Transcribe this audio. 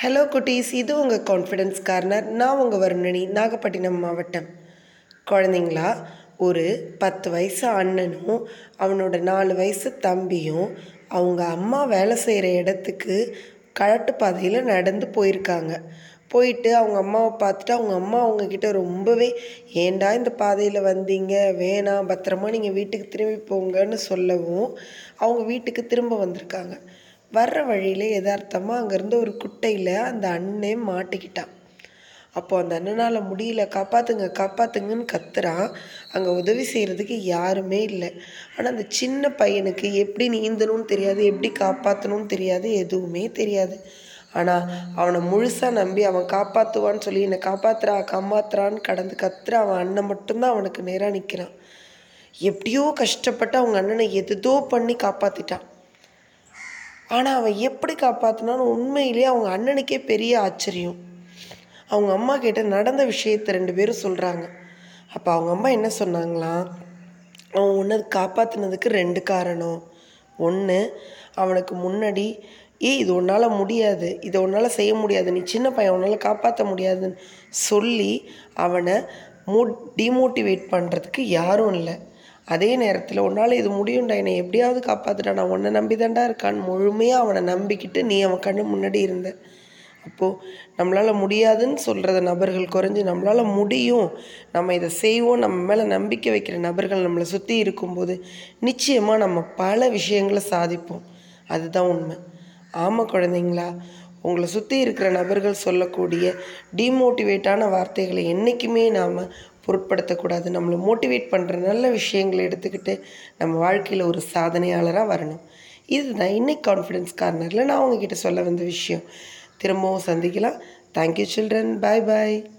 Hello குட்டீஸ். இது உங்கள் கான்ஃபிடென்ஸ் கார்னர் நான் உங்கள் வருணனி நாகப்பட்டினம் மாவட்டம். குழந்தைங்களா ஒரு பத்து வயசு அண்ணனும் அவனோட நாலு வயசு தம்பியும் அவங்க அம்மா வேலை செய்கிற இடத்துக்கு கழட்டு பாதையில் நடந்து போயிருக்காங்க. போயிட்டு அவங்க அம்மாவை பார்த்துட்டு அவங்க அம்மா அவங்கக்கிட்ட ரொம்பவே ஏன்டா இந்த பாதையில் வந்தீங்க? வேணாம் பத்திரமா நீங்கள் வீட்டுக்கு திரும்பி போங்கன்னு சொல்லவும் அவங்க வீட்டுக்கு திரும்ப வந்திருக்காங்க. வர்ற வழியில் எதார்த்தமாக அங்கேருந்து ஒரு குட்டையில் அந்த அண்ணே மாட்டிக்கிட்டான். அப்போ அந்த அண்ணனால் முடியல காப்பாற்றுங்க காப்பாற்றுங்கன்னு கத்துறான். அங்கே உதவி செய்கிறதுக்கு யாருமே இல்லை. ஆனால் அந்த சின்ன பையனுக்கு எப்படி நீந்தணும்னு தெரியாது எப்படி காப்பாற்றணும்னு தெரியாது எதுவுமே தெரியாது. ஆனால் அவனை முழுசாக நம்பி அவன் காப்பாற்றுவான்னு சொல்லி என்னை காப்பாத்துறா காப்பாத்துறான்னு கடந்து கத்துற அவன் அண்ணன் மட்டும்தான் அவனுக்கு நேராக நிற்கிறான் எப்படியோ கஷ்டப்பட்டு அவங்க அண்ணனை எதுதோ பண்ணி காப்பாற்றிட்டான் ஆனால் அவன் எப்படி காப்பாற்றினான்னு உண்மையிலேயே அவங்க அண்ணனுக்கே பெரிய ஆச்சரியம். அவங்க அம்மா கிட்ட நடந்த விஷயத்தை ரெண்டு பேரும் சொல்கிறாங்க அப்போ அவங்க அம்மா என்ன சொன்னாங்களாம் அவன் உன்னை காப்பாற்றினதுக்கு ரெண்டு காரணம். ஒன்று அவனுக்கு முன்னாடி ஏய் இது உன்னால் முடியாது. இதை உன்னால் செய்ய முடியாது. நீ சின்ன பையன் உன்னால் காப்பாற்ற முடியாதுன்னு சொல்லி அவனை மோ டிமோட்டிவேட் பண்ணுறதுக்கு யாரும் இல்லை. அதே நேரத்தில் உன்னால் இது முடியும்டா. என்னை எப்படியாவது காப்பாற்றுடா நான் உன்னை நம்பி தான்டா இருக்கான்னு முழுமையாக அவனை நம்பிக்கிட்டு நீ அவன் கண்ணு முன்னாடி இருந்த. அப்போது நம்மளால் முடியாதுன்னு சொல்கிறத நபர்கள் குறைஞ்சி நம்மளால் முடியும். நம்ம இதை செய்வோம். நம்ம மேலே நம்பிக்கை வைக்கிற நபர்கள் நம்மளை சுற்றி இருக்கும்போது நிச்சயமாக நம்ம பல விஷயங்களை சாதிப்போம். அதுதான் உண்மை. ஆமாம் குழந்தைங்களா உங்களை சுற்றி இருக்கிற நபர்கள் சொல்லக்கூடிய டிமோட்டிவேட்டான வார்த்தைகளை என்றைக்குமே நாம் பொருட்படுத்தக்கூடாது. நம்மளை மோட்டிவேட் பண்ணுற நல்ல விஷயங்களை எடுத்துக்கிட்டு நம்ம வாழ்க்கையில் ஒரு சாதனையாளராக வரணும். இதுதான் இன்னைக்கு கான்ஃபிடென்ஸ் கார்னரில் நான் உங்ககிட்ட சொல்ல வந்த விஷயம். திரும்பவும் சந்திக்கலாம். தேங்க்யூ சில்ட்ரன் பாய் பாய்